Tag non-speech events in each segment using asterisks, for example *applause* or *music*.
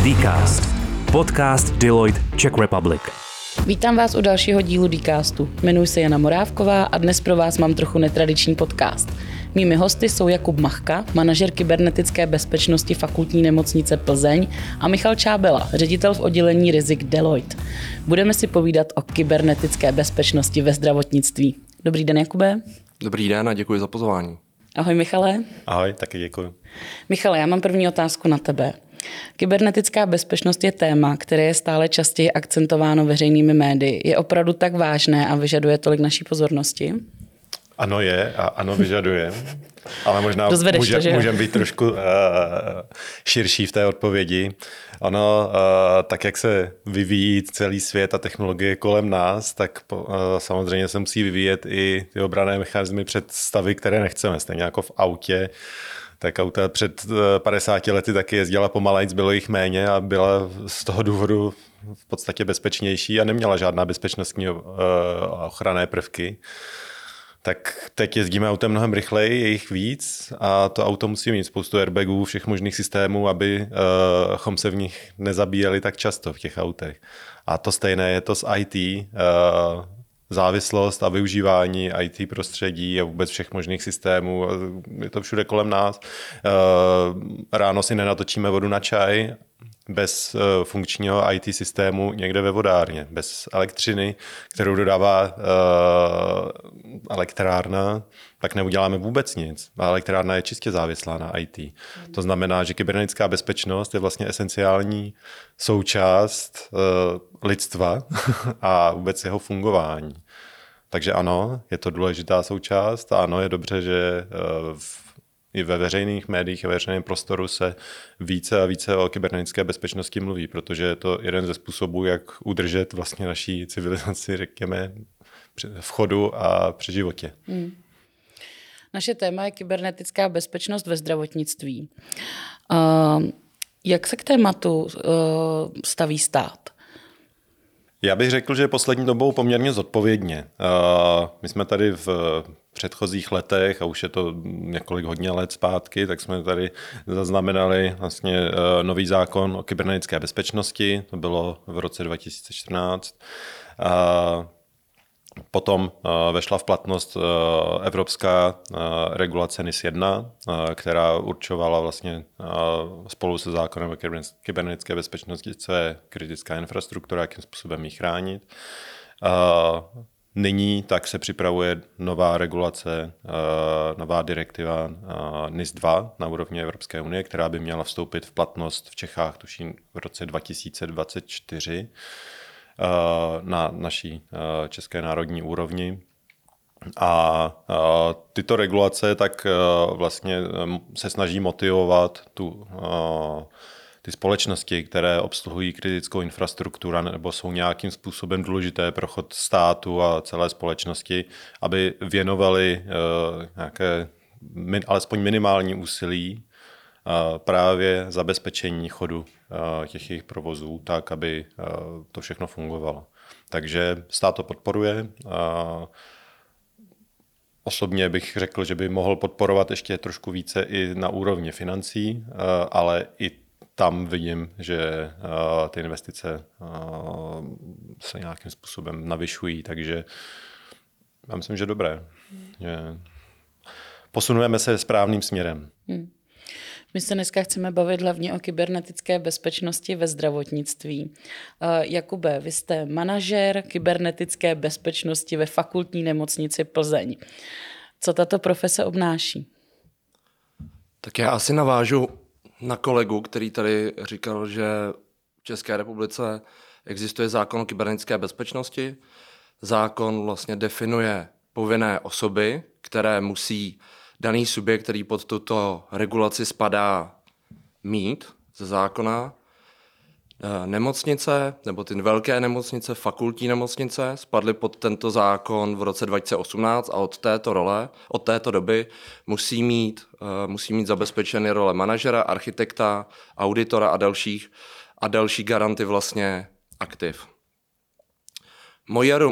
Dcast. Podcast Deloitte Czech Republic. Vítám vás u dalšího dílu Dcastu. Jmenuji se Jana Morávková a dnes pro vás mám trochu netradiční podcast. Mými hosty jsou Jakub Machka, manažer kybernetické bezpečnosti fakultní nemocnice Plzeň a Michal Čábela, ředitel v oddělení rizik Deloitte. Budeme si povídat o kybernetické bezpečnosti ve zdravotnictví. Dobrý den, Jakube. Dobrý den a děkuji za pozvání. Ahoj, Michale. Ahoj, taky děkuji. Michale, já mám první otázku na tebe. Kybernetická bezpečnost je téma, které je stále častěji akcentováno veřejnými médii. Je opravdu tak vážné a vyžaduje tolik naší pozornosti? Ano je a ano vyžaduje. Ale možná může, můžeme být trošku uh, širší v té odpovědi. Ono, uh, tak jak se vyvíjí celý svět a technologie kolem nás, tak uh, samozřejmě se musí vyvíjet i ty obrané mechanizmy před stavy, které nechceme. Stejně jako v autě tak auta před 50 lety taky jezdila pomalejc, bylo jich méně a byla z toho důvodu v podstatě bezpečnější a neměla žádná bezpečnostní ochranné prvky tak teď jezdíme autem mnohem rychleji, je jich víc a to auto musí mít spoustu airbagů, všech možných systémů, abychom uh, se v nich nezabíjeli tak často v těch autech. A to stejné je to s IT. Závislost a využívání IT prostředí a vůbec všech možných systémů. Je to všude kolem nás. Uh, ráno si nenatočíme vodu na čaj bez uh, funkčního IT systému někde ve vodárně, bez elektřiny, kterou dodává uh, elektrárna, tak neuděláme vůbec nic. A elektrárna je čistě závislá na IT. Mm. To znamená, že kybernetická bezpečnost je vlastně esenciální součást uh, lidstva *laughs* a vůbec jeho fungování. Takže ano, je to důležitá součást a ano, je dobře, že uh, v i ve veřejných médiích a ve veřejném prostoru se více a více o kybernetické bezpečnosti mluví, protože je to jeden ze způsobů, jak udržet vlastně naší civilizaci, řekněme, v chodu a při životě. Hmm. Naše téma je kybernetická bezpečnost ve zdravotnictví. Jak se k tématu uh, staví stát? Já bych řekl, že poslední dobou poměrně zodpovědně. Uh, my jsme tady v předchozích letech, a už je to několik hodně let zpátky, tak jsme tady zaznamenali vlastně eh, nový zákon o kybernetické bezpečnosti, to bylo v roce 2014. A Potom eh, vešla v platnost eh, evropská regulace NIS 1, která určovala vlastně spolu se zákonem o kybernetické bezpečnosti, co je kritická infrastruktura, jakým způsobem ji chránit. Nyní tak se připravuje nová regulace, eh, nová direktiva eh, NIS 2 na úrovni Evropské unie, která by měla vstoupit v platnost v Čechách, tuším v roce 2024 eh, na naší české národní úrovni. A tyto regulace tak vlastně se snaží motivovat tu ty společnosti, které obsluhují kritickou infrastrukturu nebo jsou nějakým způsobem důležité pro chod státu a celé společnosti, aby věnovali nějaké alespoň minimální úsilí právě zabezpečení chodu těch jejich provozů, tak, aby uh, to všechno fungovalo. Takže stát to podporuje. Uh, Osobně bych řekl, že by mohl podporovat ještě trošku více i na úrovni financí, ale i tam vidím, že ty investice se nějakým způsobem navyšují, takže já myslím, že dobré. Posunujeme se správným směrem. Hmm. My se dneska chceme bavit hlavně o kybernetické bezpečnosti ve zdravotnictví. Uh, Jakube, vy jste manažer kybernetické bezpečnosti ve fakultní nemocnici Plzeň. Co tato profese obnáší? Tak já asi navážu na kolegu, který tady říkal, že v České republice existuje zákon o kybernetické bezpečnosti. Zákon vlastně definuje povinné osoby, které musí daný subjekt, který pod tuto regulaci spadá, mít ze zákona. Eh, nemocnice, nebo ty velké nemocnice, fakultní nemocnice, spadly pod tento zákon v roce 2018 a od této role, od této doby musí mít, eh, musí mít zabezpečeny role manažera, architekta, auditora a dalších a další garanty vlastně aktiv.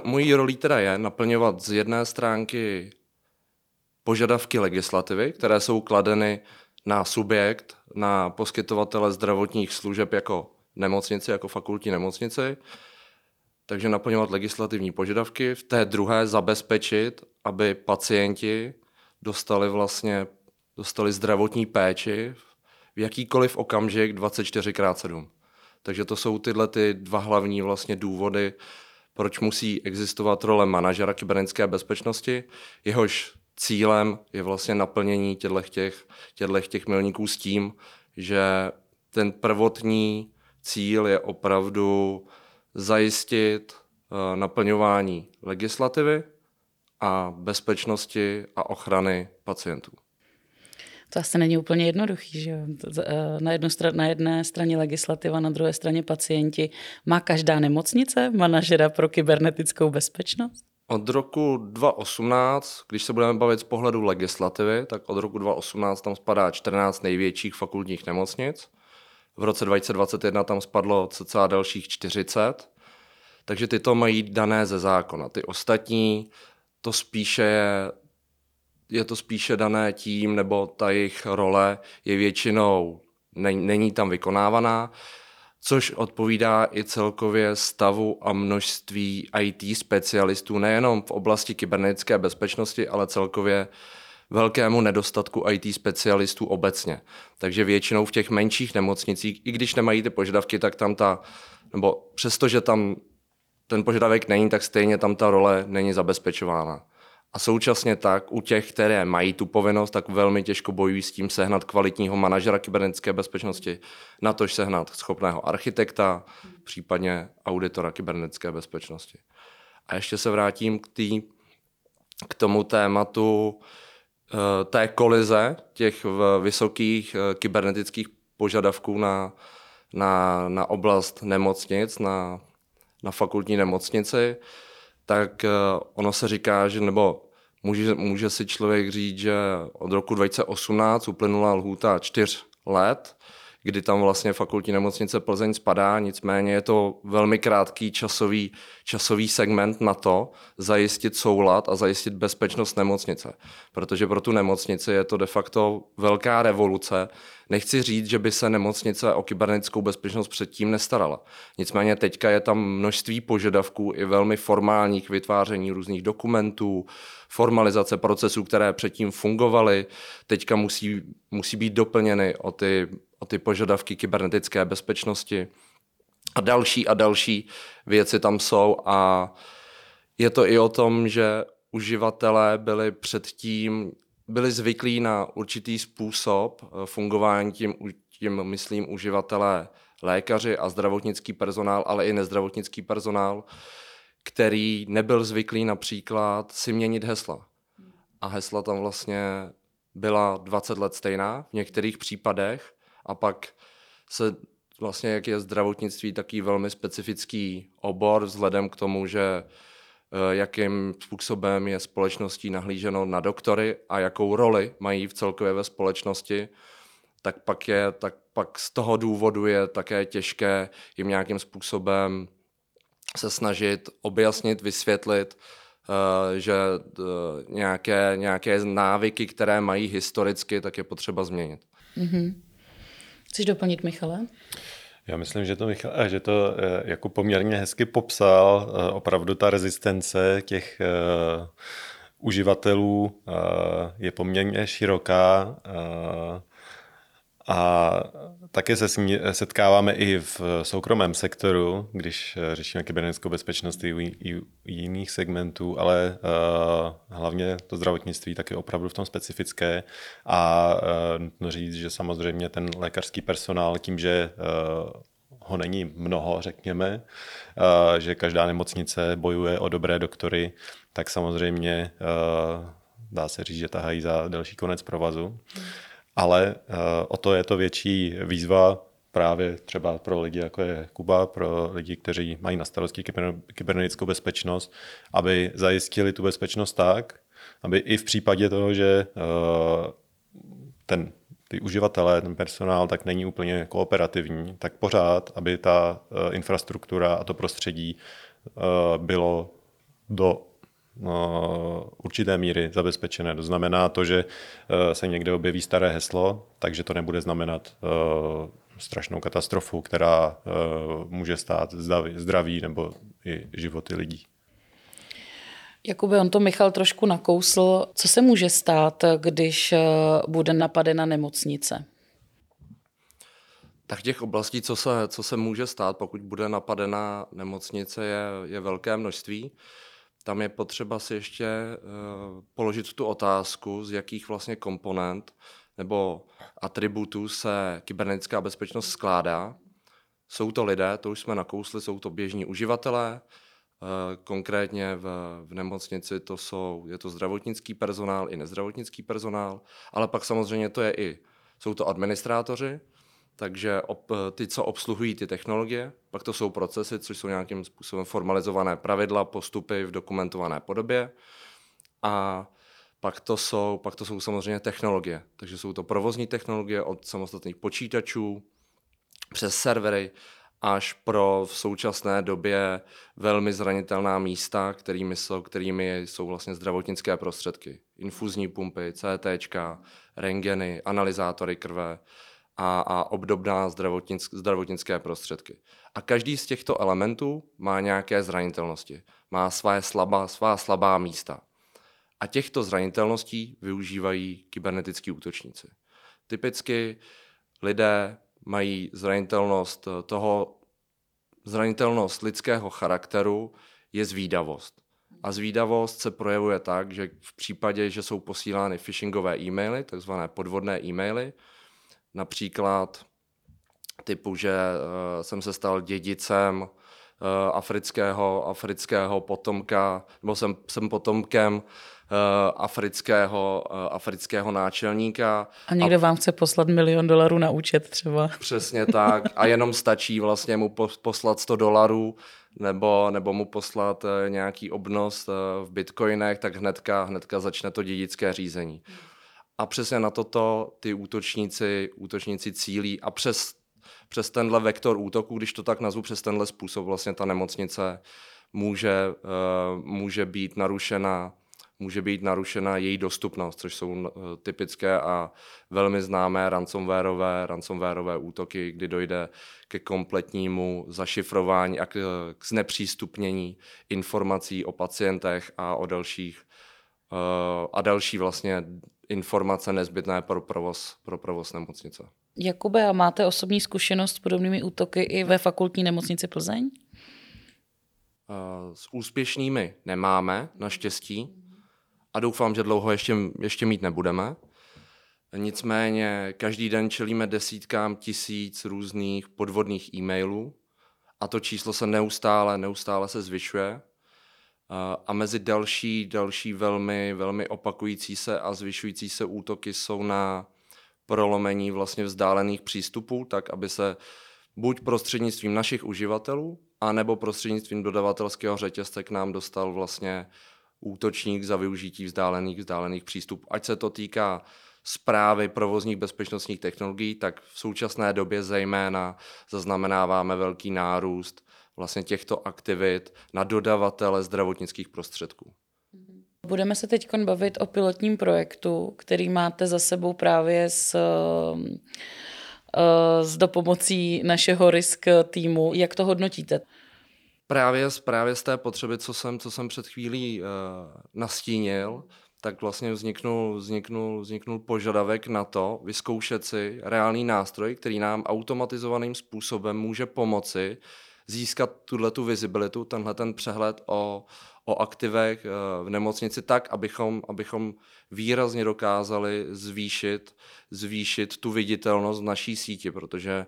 Mojí rolí teda je naplňovat z jedné stránky požadavky legislativy, které jsou kladeny na subjekt, na poskytovatele zdravotních služeb jako nemocnici jako fakultní nemocnici, takže naplňovat legislativní požadavky, v té druhé zabezpečit, aby pacienti dostali vlastně dostali zdravotní péči v jakýkoliv okamžik 24x7. Takže to jsou tyhle ty dva hlavní vlastně důvody, proč musí existovat role manažera kybernetické bezpečnosti. Jehož cílem je vlastně naplnění těchto těch, milníků s tím, že ten prvotní cíl je opravdu zajistit uh, naplňování legislativy a bezpečnosti a ochrany pacientů. To asi není úplně jednoduchý, že eh, Na, jednu stran, na jedné straně legislativa, na druhé straně pacienti. Má každá nemocnice manažera pro kybernetickou bezpečnost? Od roku 2018, když se budeme bavit z pohledu legislativy, tak od roku 2018 tam spadá 14 největších fakultních nemocnic. V roce 2021 tam spadlo cca dalších 40. Takže ty to mají dané ze zákona. Ty ostatní to spíše je, je to spíše dané tím, nebo ta jejich role je většinou, není tam vykonávaná což odpovídá i celkově stavu a množství IT specialistů nejenom v oblasti kybernetické bezpečnosti, ale celkově velkému nedostatku IT specialistů obecně. Takže většinou v těch menších nemocnicích, i když nemají ty požadavky, tak tam ta, nebo přestože tam ten požadavek není, tak stejně tam ta role není zabezpečována. A současně tak u těch, které mají tu povinnost, tak velmi těžko bojují s tím sehnat kvalitního manažera kybernetické bezpečnosti, na tož sehnat schopného architekta, případně auditora kybernetické bezpečnosti. A ještě se vrátím k, tý, k tomu tématu eh, té kolize těch vysokých eh, kybernetických požadavků na, na, na oblast nemocnic, na, na fakultní nemocnici tak eh, ono se říká, že nebo může, může si člověk říct, že od roku 2018 uplynula lhůta čtyř let, kdy tam vlastně fakultní nemocnice Plzeň spadá, nicméně je to velmi krátký časový, časový segment na to zajistit soulad a zajistit bezpečnost nemocnice. Protože pro tu nemocnici je to de facto velká revoluce. Nechci říct, že by se nemocnice o kybernetickou bezpečnost předtím nestarala. Nicméně teďka je tam množství požadavků i velmi formálních vytváření různých dokumentů, formalizace procesů, které předtím fungovaly, teďka musí, musí být doplněny o ty o ty požadavky kybernetické bezpečnosti. A další a další věci tam jsou a je to i o tom, že uživatelé byli předtím byli zvyklí na určitý způsob eh, fungování tím, tím myslím uživatelé lékaři a zdravotnický personál, ale i nezdravotnický personál, který nebyl zvyklý například si měnit hesla. A hesla tam vlastně byla 20 let stejná v některých případech a pak se vlastně, jak je zdravotnictví taký velmi specifický obor, vzhledem k tomu, že eh, jakým způsobem je společností nahlíženo na doktory a jakou roli mají v celkově ve společnosti, tak pak, je, tak pak z toho důvodu je také těžké jim nějakým způsobem se snažit objasnit, vysvětlit, eh, že eh, nějaké, nějaké návyky, které mají historicky, tak je potřeba změnit. Mm-hmm. Chceš doplnit, Michale? Já myslím, že to, Michal, eh, že to jako poměrně hezky popsal. Opravdu ta rezistence těch uživatelů je poměrně široká. A také se s ní setkáváme i v soukromém sektoru, když řešíme kybernetickou bezpečnost i u, i u jiných segmentů, ale uh, hlavně to zdravotnictví taky opravdu v tom specifické. A uh, nutno říct, že samozřejmě ten lékařský personál tím, že ho není mnoho, řekněme, že každá nemocnice bojuje o dobré doktory, tak samozřejmě dá se říct, že tahají za delší konec provazu. Hmm ale uh, o to je to větší výzva právě třeba pro lidi, jako je Kuba, pro lidi, kteří mají na starosti kybernetickou bezpečnost, aby zajistili tu bezpečnost tak, aby i v případě toho, že uh, ten ty uživatelé, ten personál, tak není úplně kooperativní, tak pořád, aby ta uh, infrastruktura a to prostředí bylo do určité míry zabezpečené. To znamená to, že eh, se někde objeví staré heslo, takže to nebude znamenat eh, strašnou katastrofu, která uh, může stát zdraví, zdraví nebo i životy lidí. Jakoby on to Michal trošku nakousl. Co se může stát, když bude napadena nemocnice? Tak těch oblastí, co se, co se může stát, pokud bude napadena nemocnice, je, je velké množství. Tam je potřeba si ještě uh, položit tu otázku, z jakých vlastně komponent nebo atributů se kybernetická bezpečnost skládá. Jsou to lidé, to už jsme nakousli, jsou to běžní uživatelé, uh, konkrétně v, v nemocnici to jsou, je to zdravotnický personál i nezdravotnický personál, ale pak samozřejmě to je i, jsou to administrátoři, takže ob, ty, co obsluhují ty technologie, pak to jsou procesy, což jsou nějakým způsobem formalizované pravidla, postupy v dokumentované podobě. A pak to, jsou, pak to jsou samozřejmě technologie. Takže jsou to provozní technologie od samostatných počítačů přes servery až pro v současné době velmi zranitelná místa, kterými jsou, kterými jsou vlastně zdravotnické prostředky. Infuzní pumpy, CT, rengeny, analyzátory krve, a, a obdobná zdravotnick, zdravotnické prostředky. A každý z těchto elementů má nějaké zranitelnosti, má své slabá, svá slabá místa. A těchto zranitelností využívají kybernetický útočníci. Typicky lidé mají zranitelnost toho, zranitelnost lidského charakteru je zvídavost. A zvídavost se projevuje tak, že v případě, že jsou posílány phishingové e-maily, takzvané podvodné e-maily, Například typu, že uh, jsem se stal dědicem uh, afrického, afrického potomka, nebo jsem, jsem potomkem uh, afrického, afrického náčelníka. A někdo a, vám chce poslat milion dolarů na účet třeba. Přesně tak. A jenom stačí vlastně mu poslat 100 dolarů nebo, nebo mu poslat nějaký obnos v bitcoinech, tak hnedka, hnedka začne to dědické řízení. A přesně na toto ty útočníci, útočníci cílí. A přes, přes tenhle vektor útoku, když to tak nazvu, přes tenhle způsob vlastně ta nemocnice může, uh, může být narušena může být narušena její dostupnost, což jsou uh, typické a velmi známé ransomwareové, ransomwareové útoky, kdy dojde ke kompletnímu zašifrování a k, k znepřístupnění informací o pacientech a o dalších a další vlastně informace nezbytné pro provoz, pro provoz nemocnice. Jakube, a máte osobní zkušenost s podobnými útoky i ve fakultní nemocnici Plzeň? S úspěšnými nemáme, naštěstí. A doufám, že dlouho ještě, ještě mít nebudeme. Nicméně každý den čelíme desítkám tisíc různých podvodných e-mailů a to číslo se neustále, neustále se zvyšuje. A mezi další, další velmi, velmi opakující se a zvyšující se útoky jsou na prolomení vlastně vzdálených přístupů, tak aby se buď prostřednictvím našich uživatelů, anebo prostřednictvím dodavatelského řetězce k nám dostal vlastně útočník za využití vzdálených, vzdálených přístupů. Ať se to týká zprávy provozních bezpečnostních technologií, tak v současné době zejména zaznamenáváme velký nárůst vlastně těchto aktivit na dodavatele zdravotnických prostředků. Budeme se teď bavit o pilotním projektu, který máte za sebou právě s, eh, s dopomocí našeho risk týmu. Jak to hodnotíte? Právě, právě z té potřeby, co jsem, co jsem před chvílí uh, nastínil, tak vlastně vzniknul, vzniknul, vzniknul požadavek na to vyzkoušet si reálný nástroj, který nám automatizovaným způsobem může pomoci získat tuhle tu vizibilitu, tenhle ten přehled o, o aktivech eh, v nemocnici tak, abychom, abychom výrazně dokázali zvýšit, zvýšit tu viditelnost v naší síti, protože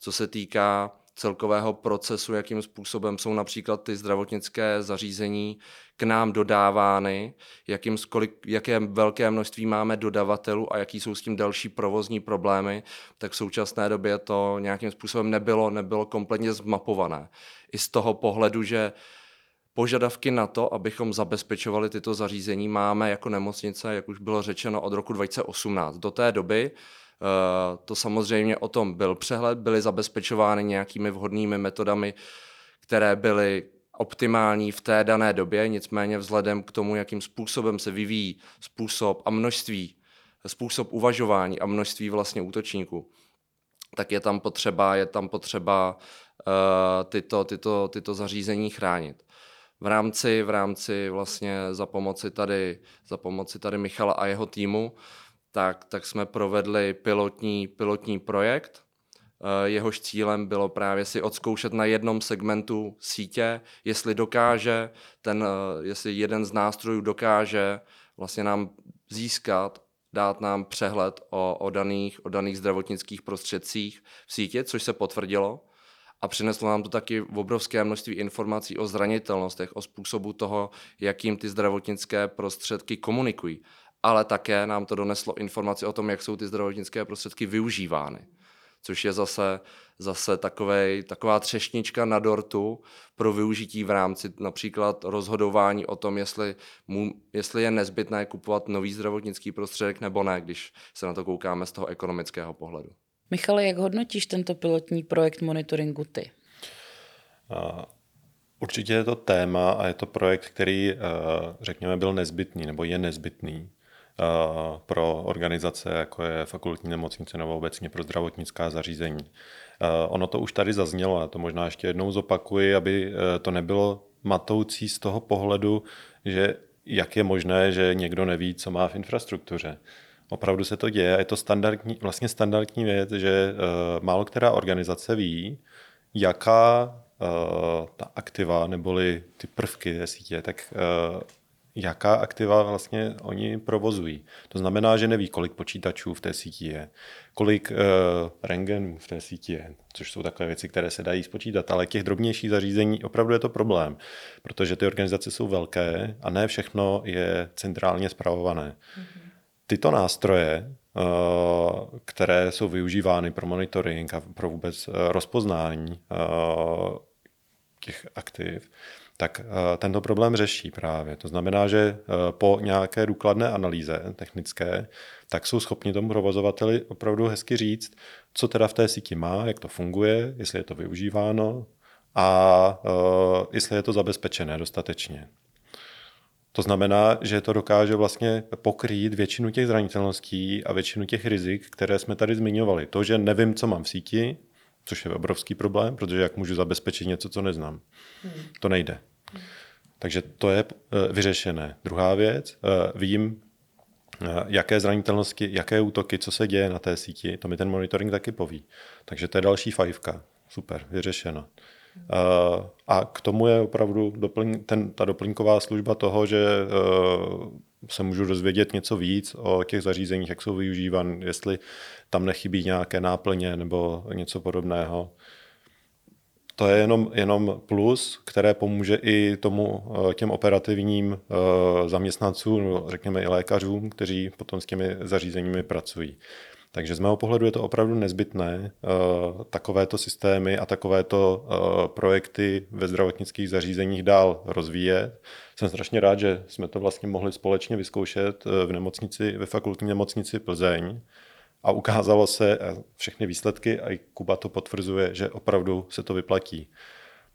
co se týká celkového procesu, jakým způsobem jsou například ty zdravotnické zařízení k nám dodávány, jakým, kolik, jaké velké množství máme dodavatelů a jaký jsou s tím další provozní problémy, tak v současné době to nějakým způsobem nebylo, nebylo kompletně zmapované. I z toho pohledu, že Požadavky na to, abychom zabezpečovali tyto zařízení, máme jako nemocnice, jak už bylo řečeno, od roku 2018. Do té doby to samozřejmě o tom byl přehled, byly zabezpečovány nějakými vhodnými metodami, které byly optimální v té dané době, nicméně vzhledem k tomu, jakým způsobem se vyvíjí způsob a množství, způsob uvažování a množství vlastně útočníků, tak je tam potřeba, je tam potřeba uh, tyto, tyto, tyto zařízení chránit. V rámci, v rámci vlastně za pomoci tady, za pomoci tady Michala a jeho týmu, tak, tak jsme provedli pilotní, pilotní projekt, Eh, jehož cílem bylo právě si odzkoušet na jednom segmentu sítě, jestli dokáže ten, eh, jestli jeden z nástrojů dokáže vlastně nám získat, dát nám přehled o, o, daných, o daných zdravotnických prostředcích v sítě, což se potvrdilo. A přineslo nám to taky obrovské množství informací o zranitelnostech, o způsobu toho, jakým ty zdravotnické prostředky komunikují. Ale také nám to doneslo informaci o tom, jak jsou ty zdravotnické prostředky využívány což je zase, zase takovej, taková třešnička na dortu pro využití v rámci například rozhodování o tom, jestli, mu, jestli je nezbytné kupovat nový zdravotnický prostředek nebo ne, když se na to koukáme z toho ekonomického pohledu. Michale, jak hodnotíš tento pilotní projekt monitoringu ty? Určitě je to téma a je to projekt, který, řekněme, byl nezbytný nebo je nezbytný pro organizace, jako je fakultní nemocnice nebo obecně pro zdravotnická zařízení. Eh, ono to už tady zaznělo, a to možná ještě jednou zopakuji, aby eh, to nebylo matoucí z toho pohledu, že jak je možné, že někdo neví, co má v infrastruktuře. Opravdu se to děje a je to standardní, vlastně standardní věc, že uh, málo která organizace ví, jaká uh, ta aktiva neboli ty prvky té sítě, tak uh, jaká aktiva vlastně oni provozují. To znamená, že neví, kolik počítačů v té síti je, kolik uh, rengenů v té síti je, což jsou takové věci, které se dají spočítat, ale těch drobnějších zařízení opravdu je to problém, protože ty organizace jsou velké a ne všechno je centrálně zpravované. Mm-hmm. Tyto nástroje, uh, které jsou využívány pro monitoring a pro vůbec uh, rozpoznání těch aktiv, tak eh, tento problém řeší právě. To znamená, že eh, po nějaké důkladné analýze technické, tak jsou schopni tomu provozovateli opravdu hezky říct, co teda v té síti má, jak to funguje, jestli je to využíváno a uh, jestli je to zabezpečené dostatečně. To znamená, že to dokáže vlastně pokrýt většinu těch zranitelností a většinu těch rizik, které jsme tady zmiňovali. To, že nevím, co mám v síti, což je obrovský problém, protože jak můžu zabezpečit něco, co neznám. Hmm. To nejde. Takže to je eh, vyřešené. Druhá věc, eh, vím, eh, jaké zranitelnosti, jaké útoky, co se děje na té síti, to mi ten monitoring taky poví. Takže to je další fajfka. Super, vyřešeno. A k tomu je opravdu doplň, ten, ta doplňková služba toho, že se můžu dozvědět něco víc o těch zařízeních, jak jsou využívan, jestli tam nechybí nějaké náplně nebo něco podobného to je jenom, jenom plus, které pomůže i tomu eh, těm operativním eh, zaměstnancům, řekněme i lékařům, kteří potom s těmi zařízeními pracují. Takže z mého pohledu je to opravdu nezbytné uh, takovéto systémy a takovéto projekty ve zdravotnických zařízeních dál rozvíjet. Jsem strašně rád, že jsme to vlastně mohli společně vyzkoušet v nemocnici, ve fakultní nemocnici Plzeň, a ukázalo se, všechny výsledky, a i Kuba to potvrzuje, že opravdu se to vyplatí.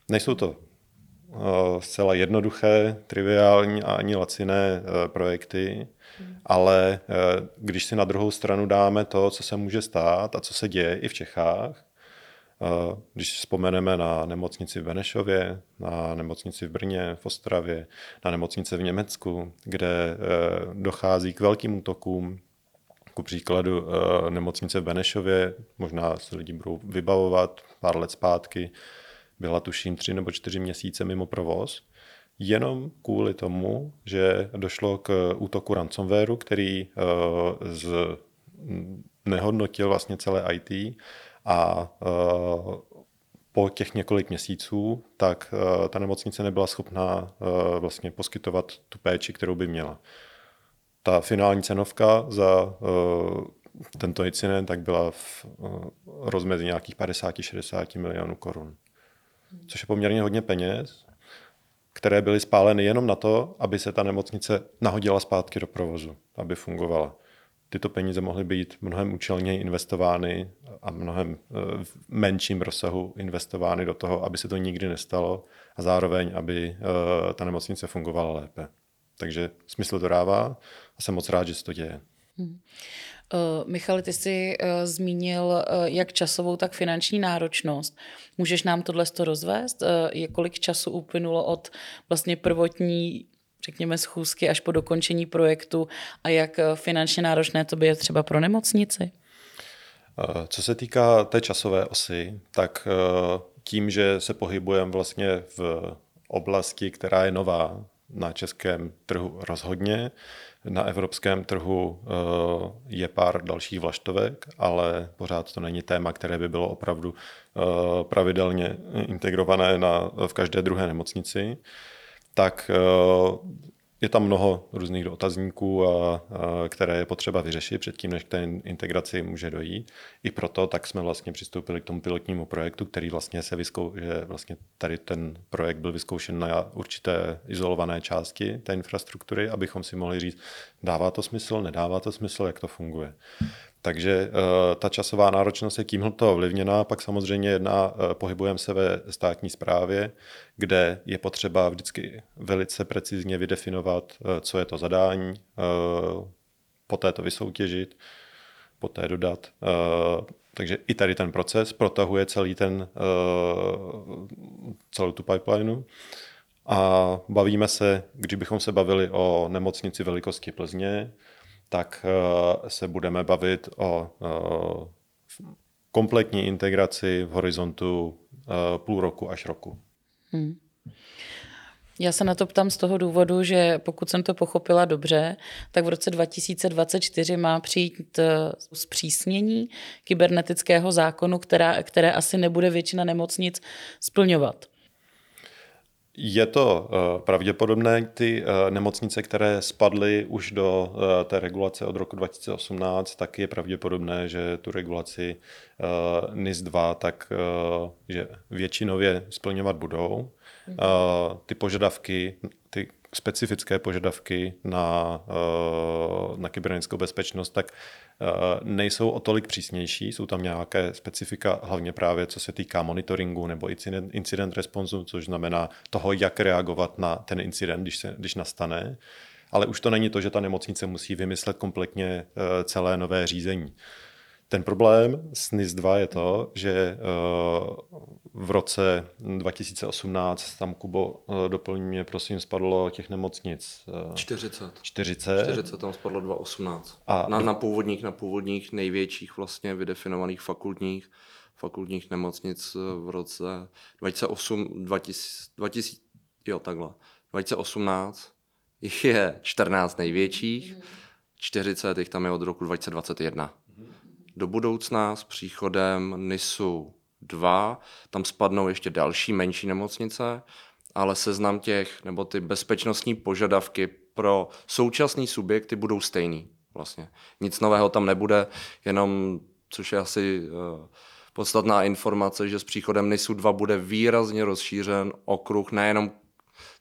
Nejsou to uh, zcela jednoduché, triviální a ani laciné uh, projekty, hmm. ale uh, když si na druhou stranu dáme to, co se může stát a co se děje i v Čechách, když vzpomeneme na nemocnici v Benešově, na nemocnici v Brně, v Ostravě, na nemocnice v Německu, kde dochází k velkým útokům ku příkladu eh, nemocnice v Benešově, možná se lidi budou vybavovat pár let zpátky, byla tuším tři nebo čtyři měsíce mimo provoz, jenom kvůli tomu, že došlo k útoku ransomwareu, který eh, z, nehodnotil vlastně celé IT a eh, po těch několik měsíců, tak ta nemocnice nebyla schopná vlastně poskytovat tu péči, kterou by měla ta finální cenovka za uh, tento incident tak byla v uh, rozmezí nějakých 50-60 milionů korun. Což je poměrně hodně peněz, které byly spáleny jenom na to, aby se ta nemocnice nahodila zpátky do provozu, aby fungovala. Tyto peníze mohly být mnohem účelněji investovány a mnohem v menším rozsahu investovány do toho, aby se to nikdy nestalo a zároveň, aby ta nemocnice fungovala lépe. Takže smysl to dává a jsem moc rád, že se to děje. Hmm. Uh, Michal, ty jsi uh, zmínil uh, jak časovou, tak finanční náročnost. Můžeš nám tohle to rozvést? Uh, kolik času uplynulo od vlastně prvotní řekněme, schůzky až po dokončení projektu a jak finančně náročné to je třeba pro nemocnici? Co se týká té časové osy, tak tím, že se pohybujeme vlastně v oblasti, která je nová na českém trhu rozhodně, na evropském trhu eh, je pár dalších vlaštovek, ale pořád to není téma, které by bylo opravdu eh, pravidelně integrované na, v každé druhé nemocnici. Tak eh, je tam mnoho různých dotazníků, a, a, které je potřeba vyřešit předtím, než k té integraci může dojít. I proto tak jsme vlastně přistoupili k tomu pilotnímu projektu, který vlastně se vyskou, že vlastně tady ten projekt byl vyzkoušen na určité izolované části té infrastruktury, abychom si mohli říct, dává to smysl, nedává to smysl, jak to funguje. Takže uh, ta časová náročnost je tímhle to ovlivněná. Pak samozřejmě jedna, uh, pohybujeme se ve státní správě, kde je potřeba vždycky velice precizně vydefinovat, uh, co je to zadání, poté to vysoutěžit, poté dodat. Takže i tady ten proces protahuje celý ten, celou tu pipeline. A bavíme se, když bychom se bavili o nemocnici velikosti Plzně, tak eh, se budeme bavit o eh, kompletní integraci v horizontu eh, půl roku až roku. Hmm. Já se na to ptám z toho důvodu, že pokud jsem to pochopila dobře, tak v roce 2024 má přijít zpřísnění kybernetického zákonu, která, které asi nebude většina nemocnic splňovat. Je to uh, pravděpodobné, ty uh, nemocnice, které spadly už do uh, té regulace od roku 2018, tak je pravděpodobné, že tu regulaci NIS 2 tak, že většinově splňovat budou. Mhm. Ty požadavky, ty specifické požadavky na, na kybernetickou bezpečnost, tak Eh, nejsou o tolik přísnější, jsou tam nějaké specifika, hlavně právě co se týká monitoringu nebo incident, incident responsu, což znamená toho, jak reagovat na ten incident, když, se, když nastane. Ale už to není to, že ta nemocnice musí vymyslet kompletně eh, celé nové řízení. Ten problém s NIS 2 je to, že eh, v roce 2018 tam, Kubo, eh, doplní mě, prosím, spadlo těch nemocnic. 40. 40. 40 tam spadlo 2018. A na, na, původních, na původních největších vlastně vydefinovaných fakultních, fakultních nemocnic eh, v roce 2008, 2000, 2000 jo takhle, 2018 jich je 14 největších, 40 jich tam je od roku 2021 do budoucna s příchodem NISu 2 tam spadnou ještě další menší nemocnice, ale seznam těch, nebo ty bezpečnostní požadavky pro současný subjekty budou stejný vlastně. Nic nového tam nebude, jenom, což je asi uh, podstatná informace, že s příchodem NISu 2 bude výrazně rozšířen okruh nejenom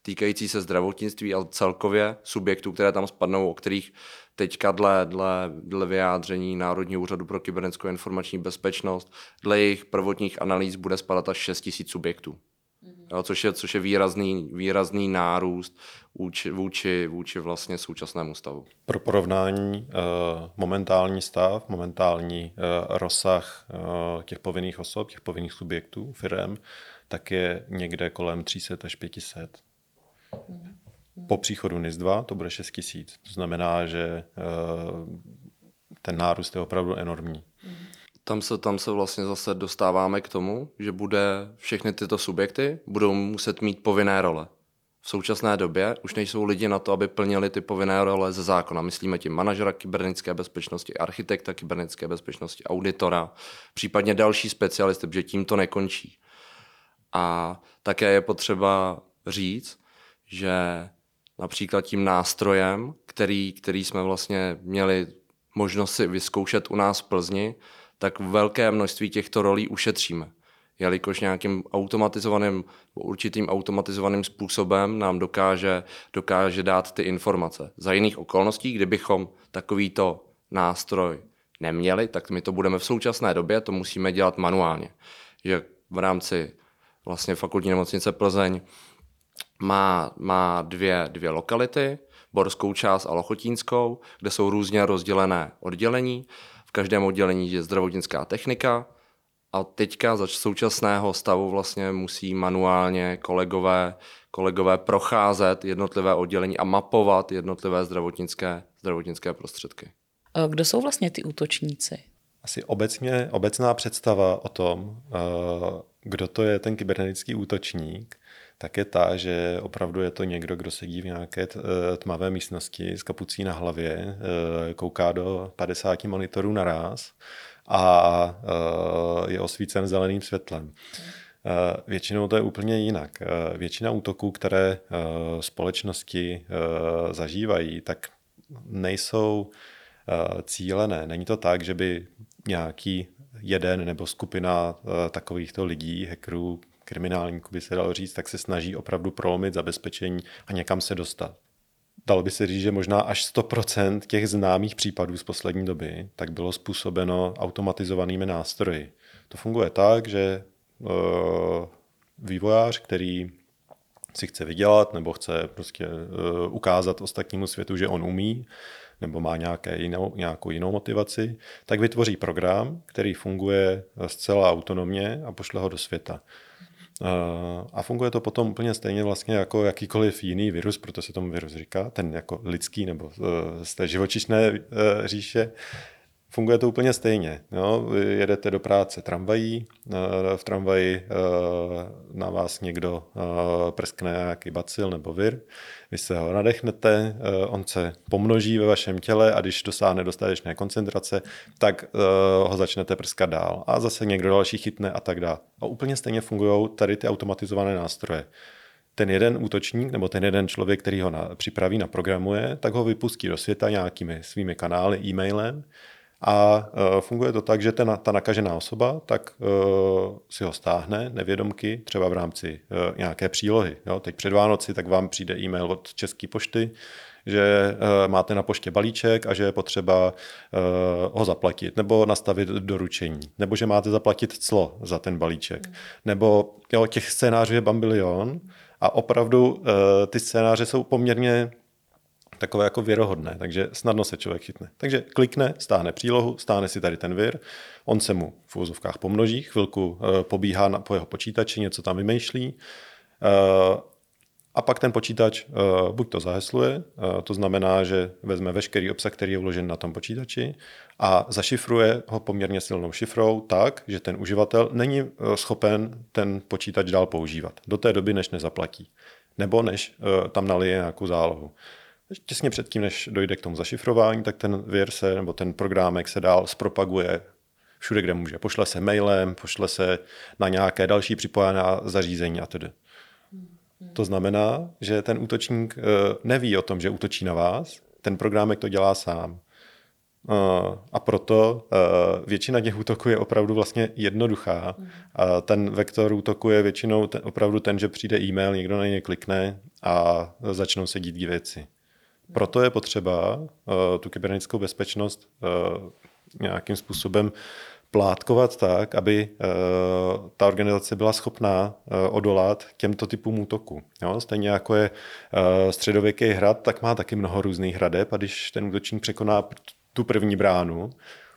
týkající se zdravotnictví, ale celkově subjektů, které tam spadnou, o kterých teďka dle, dle, dle vyjádření Národního úřadu pro kybernetickou informační bezpečnost, dle jejich prvotních analýz bude spadat až 6 000 subjektů. Mhm. Jo, což, je, což je výrazný, výrazný nárůst vůči, vůči, vůči vlastně současnému stavu. Pro porovnání eh, momentální stav, momentální eh, rozsah eh, těch povinných osob, těch povinných subjektů, firm, tak je někde kolem 300 až 500. Mm. Po příchodu NIS 2 to bude 6 tisíc. To znamená, že eh, ten nárůst je opravdu enormní. Tam se, tam se vlastně zase dostáváme k tomu, že bude všechny tyto subjekty budou muset mít povinné role. V současné době už nejsou lidi na to, aby plnili ty povinné role ze zákona. Myslíme tím manažera kybernetické bezpečnosti, architekta kybernetické bezpečnosti, auditora, případně další specialisty, protože tím to nekončí. A také je potřeba říct, že například tím nástrojem, který, který jsme vlastně měli možnost si vyzkoušet u nás v Plzni, tak velké množství těchto rolí ušetříme. Jelikož nějakým automatizovaným, určitým automatizovaným způsobem nám dokáže, dokáže dát ty informace. Za jiných okolností, kdybychom takovýto nástroj neměli, tak my to budeme v současné době, to musíme dělat manuálně. Že v rámci vlastně fakultní nemocnice Plzeň má, má dvě, dvě lokality, Borskou část a Lochotínskou, kde jsou různě rozdělené oddělení. V každém oddělení je zdravotnická technika a teďka za současného stavu vlastně musí manuálně kolegové, kolegové procházet jednotlivé oddělení a mapovat jednotlivé zdravotnické, zdravotnické prostředky. Kdo jsou vlastně ty útočníci? Asi obecně, obecná představa o tom, eh, kdo to je ten kybernetický útočník, tak je ta, že opravdu je to někdo, kdo sedí v nějaké eh, tmavé místnosti s kapucí na hlavě, eh, kouká do 50 monitorů naraz a je osvícen zeleným světlem. Většinou to je úplně jinak. Většina útoků, které společnosti zažívají, tak nejsou cílené. Není to tak, že by nějaký jeden nebo skupina eh, takovýchto lidí, hackerů, kriminálníků by se dalo říct, tak se snaží opravdu prolomit zabezpečení a někam se dostat. Dalo by se říct, že možná až 100% těch známých případů z poslední doby tak bylo způsobeno automatizovanými nástroji. To funguje tak, že uh, vývojář, který si chce vydělat nebo chce prostě uh, ukázat ostatnímu světu, že on umí, nebo má nějaké jinou, nějakou jinou motivaci, tak vytvoří program, který funguje zcela autonomně a pošle ho do světa. A funguje to potom úplně stejně vlastně jako jakýkoliv jiný virus, proto se tomu virus říká, ten jako lidský nebo e, z té živočišné e, říše, Funguje to úplně stejně. Jo? Vy jedete do práce tramvají, eh, v tramvaji eh, na vás někdo eh, prskne nějaký bacil nebo vir, vy se ho nadechnete, on se pomnoží ve vašem těle a když dosáhne dostatečné koncentrace, tak ho začnete prskat dál a zase někdo další chytne a tak dále. A úplně stejně fungují tady ty automatizované nástroje ten jeden útočník nebo ten jeden člověk, který ho na, připraví, naprogramuje, tak ho vypustí do světa nějakými svými kanály, e-mailem a e, funguje to tak, že ten, ta nakažená osoba tak uh, si ho stáhne nevědomky, třeba v rámci uh, nějaké přílohy. Jo? Teď před Vánoci tak vám přijde e-mail od České pošty, že máte na poště balíček a že je potřeba ho zaplatit, nebo nastavit doručení, nebo že máte zaplatit clo za ten balíček. Mm. Nebo jo, těch scénářů je bambilion a opravdu ty scénáře jsou poměrně takové jako věrohodné, takže snadno se člověk chytne. Takže klikne, stáhne přílohu, stáhne si tady ten vir, on se mu v úzovkách pomnoží, chvilku eh, pobíhá na, po jeho počítači, něco tam vymýšlí, eh, a pak ten počítač uh, buď to zahesluje, uh, to znamená, že vezme veškerý obsah, který je vložen na tom počítači a zašifruje ho poměrně silnou šifrou tak, že ten uživatel není uh, schopen ten počítač dál používat do té doby, než nezaplatí. Nebo než uh, tam nalije nějakou zálohu těsně předtím, než dojde k tomu zašifrování, tak ten vir se, nebo ten programek se dál zpropaguje všude, kde může. Pošle se mailem, pošle se na nějaké další připojené zařízení a tedy. To znamená, že ten útočník eh, neví o tom, že útočí na vás, ten programek to dělá sám. Eh, a proto eh, většina těch útoků je opravdu vlastně jednoduchá. A ten vektor útoku je většinou ten, opravdu ten, že přijde e-mail, někdo na něj klikne a začnou se dít věci. Proto je potřeba uh, tu kybernetickou bezpečnost uh, nějakým způsobem plátkovat tak, aby uh, ta organizace byla schopná uh, odolat těmto typům útoku. Jo? Stejně jako je uh, středověký hrad, tak má taky mnoho různých hradeb a když ten útočník překoná tu první bránu,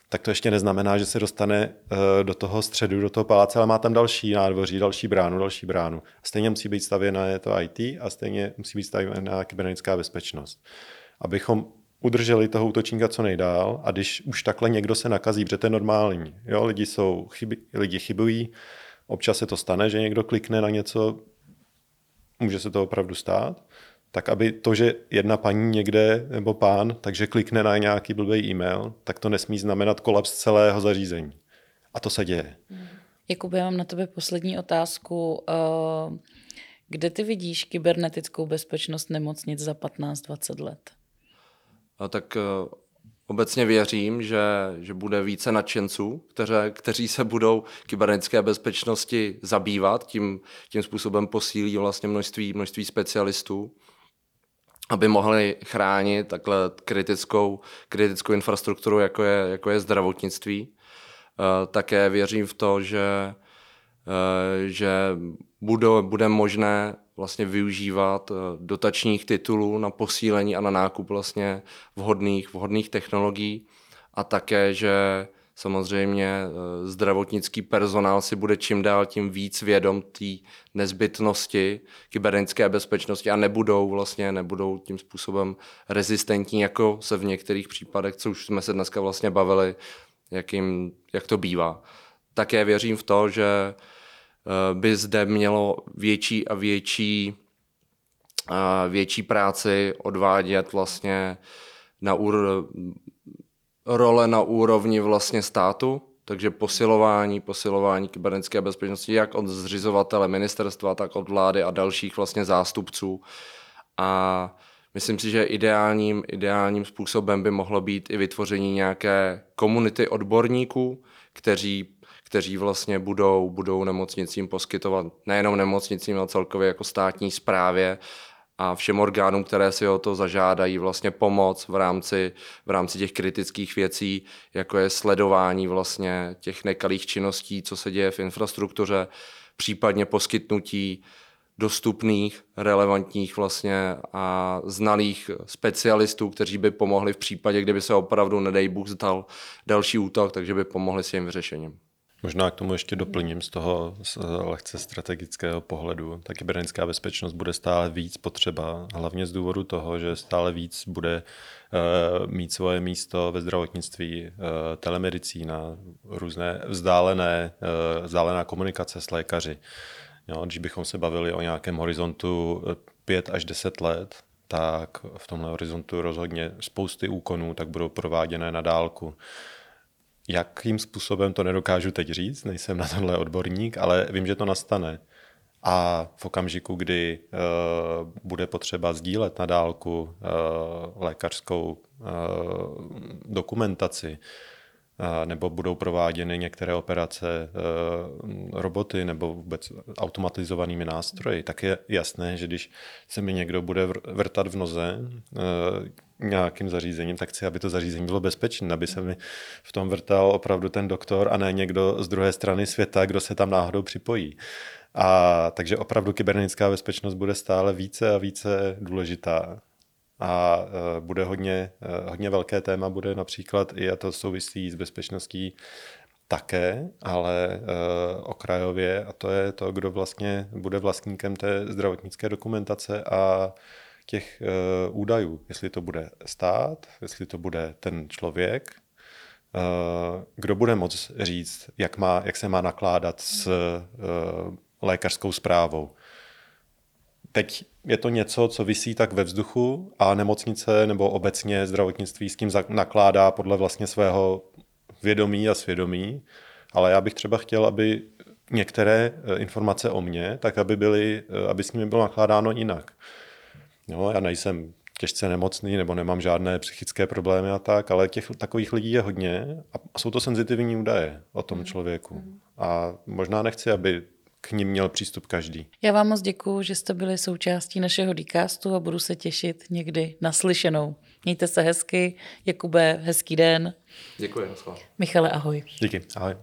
tak to ještě neznamená, že se dostane uh, do toho středu, do toho paláce, ale má tam další nádvoří, další bránu, další bránu. Stejně musí být stavěna to IT a stejně musí být stavěna kybernetická bezpečnost. Abychom udrželi toho útočníka co nejdál a když už takhle někdo se nakazí, protože to je normální. Jo, lidi, jsou chyby, lidi chybují, občas se to stane, že někdo klikne na něco, může se to opravdu stát, tak aby to, že jedna paní někde nebo pán, takže klikne na nějaký blbý e-mail, tak to nesmí znamenat kolaps celého zařízení. A to se děje. Jakub, já mám na tebe poslední otázku. Eh, kde ty vidíš kybernetickou bezpečnost nemocnic za 15-20 let? A tak eh, obecně věřím, že, že bude více nadšenců, kteří, kteří se budou kybernetické bezpečnosti zabývat, tím, tím způsobem posílí vlastně množství, množství specialistů aby mohli chránit takhle kritickou, kritickou infrastrukturu, jako je, jako je zdravotnictví. Eh, také věřím v to, že, eh, že bude, bude možné vlastně využívat dotačních titulů na posílení a na nákup vlastně vhodných, vhodných technologií a také, že samozřejmě eh, zdravotnický personál si bude čím dál tím víc vědom té nezbytnosti kybernetické bezpečnosti a nebudou vlastně nebudou tím způsobem rezistentní, jako se v některých případech, co už jsme se dneska vlastně bavili, jak, jim, jak to bývá. Také věřím v to, že eh, by zde mělo větší a větší eh, větší práci odvádět vlastně na úr, role na úrovni vlastně státu, takže posilování, posilování kybernetické bezpečnosti jak od zřizovatele ministerstva, tak od vlády a dalších vlastně zástupců. A myslím si, že ideálním, ideálním způsobem by mohlo být i vytvoření nějaké komunity odborníků, kteří kteří vlastně budou, budou nemocnicím poskytovat nejenom nemocnicím, ale celkově jako státní správě a všem orgánům, které si o to zažádají, vlastně pomoc v rámci, v rámci těch kritických věcí, jako je sledování vlastně těch nekalých činností, co se děje v infrastruktuře, případně poskytnutí dostupných, relevantních vlastně a znalých specialistů, kteří by pomohli v případě, kdyby se opravdu, nedej Bůh, zdal další útok, takže by pomohli s tím vyřešením. Možná k tomu ještě doplním z toho z lehce strategického pohledu. Ta kybernetická bezpečnost bude stále víc potřeba, hlavně z důvodu toho, že stále víc bude uh, mít svoje místo ve zdravotnictví, uh, telemedicína, různé vzdálené, uh, vzdálená komunikace s lékaři. Jo, když bychom se bavili o nějakém horizontu 5 až 10 let, tak v tomhle horizontu rozhodně spousty úkonů tak budou prováděné na dálku. Jakým způsobem to nedokážu teď říct, nejsem na tenhle odborník, ale vím, že to nastane. A v okamžiku, kdy uh, bude potřeba sdílet na dálku uh, lékařskou uh, dokumentaci, nebo budou prováděny některé operace roboty nebo vůbec automatizovanými nástroji, tak je jasné, že když se mi někdo bude vrtat v noze nějakým zařízením, tak chci, aby to zařízení bylo bezpečné, aby se mi v tom vrtal opravdu ten doktor a ne někdo z druhé strany světa, kdo se tam náhodou připojí. A takže opravdu kybernetická bezpečnost bude stále více a více důležitá. A e, bude hodně, e, hodně velké téma, bude například i, a to souvisí s bezpečností také, ale uh, okrajově, a to je to, kdo vlastně bude vlastníkem té zdravotnické dokumentace a těch uh, údajů, jestli to bude stát, jestli to bude ten člověk, uh, kdo bude moct říct, jak, má, jak se má nakládat s uh, lékařskou zprávou. Teď je to něco, co visí tak ve vzduchu a nemocnice nebo obecně zdravotnictví s tím nakládá podle vlastně svého vědomí a svědomí, ale já bych třeba chtěl, aby některé informace o mně, tak aby, byly, aby s nimi bylo nakládáno jinak. Jo, já nejsem těžce nemocný nebo nemám žádné psychické problémy a tak, ale těch takových lidí je hodně a jsou to senzitivní údaje o tom mhm. člověku. Mhm. A možná nechci, aby k ním měl přístup každý. Já vám moc děkuji, že jste byli součástí našeho díkastu a budu se těšit někdy naslyšenou. Mějte se hezky. Jakube, hezký den. Děkuji. Michale, ahoj. Díky, ahoj.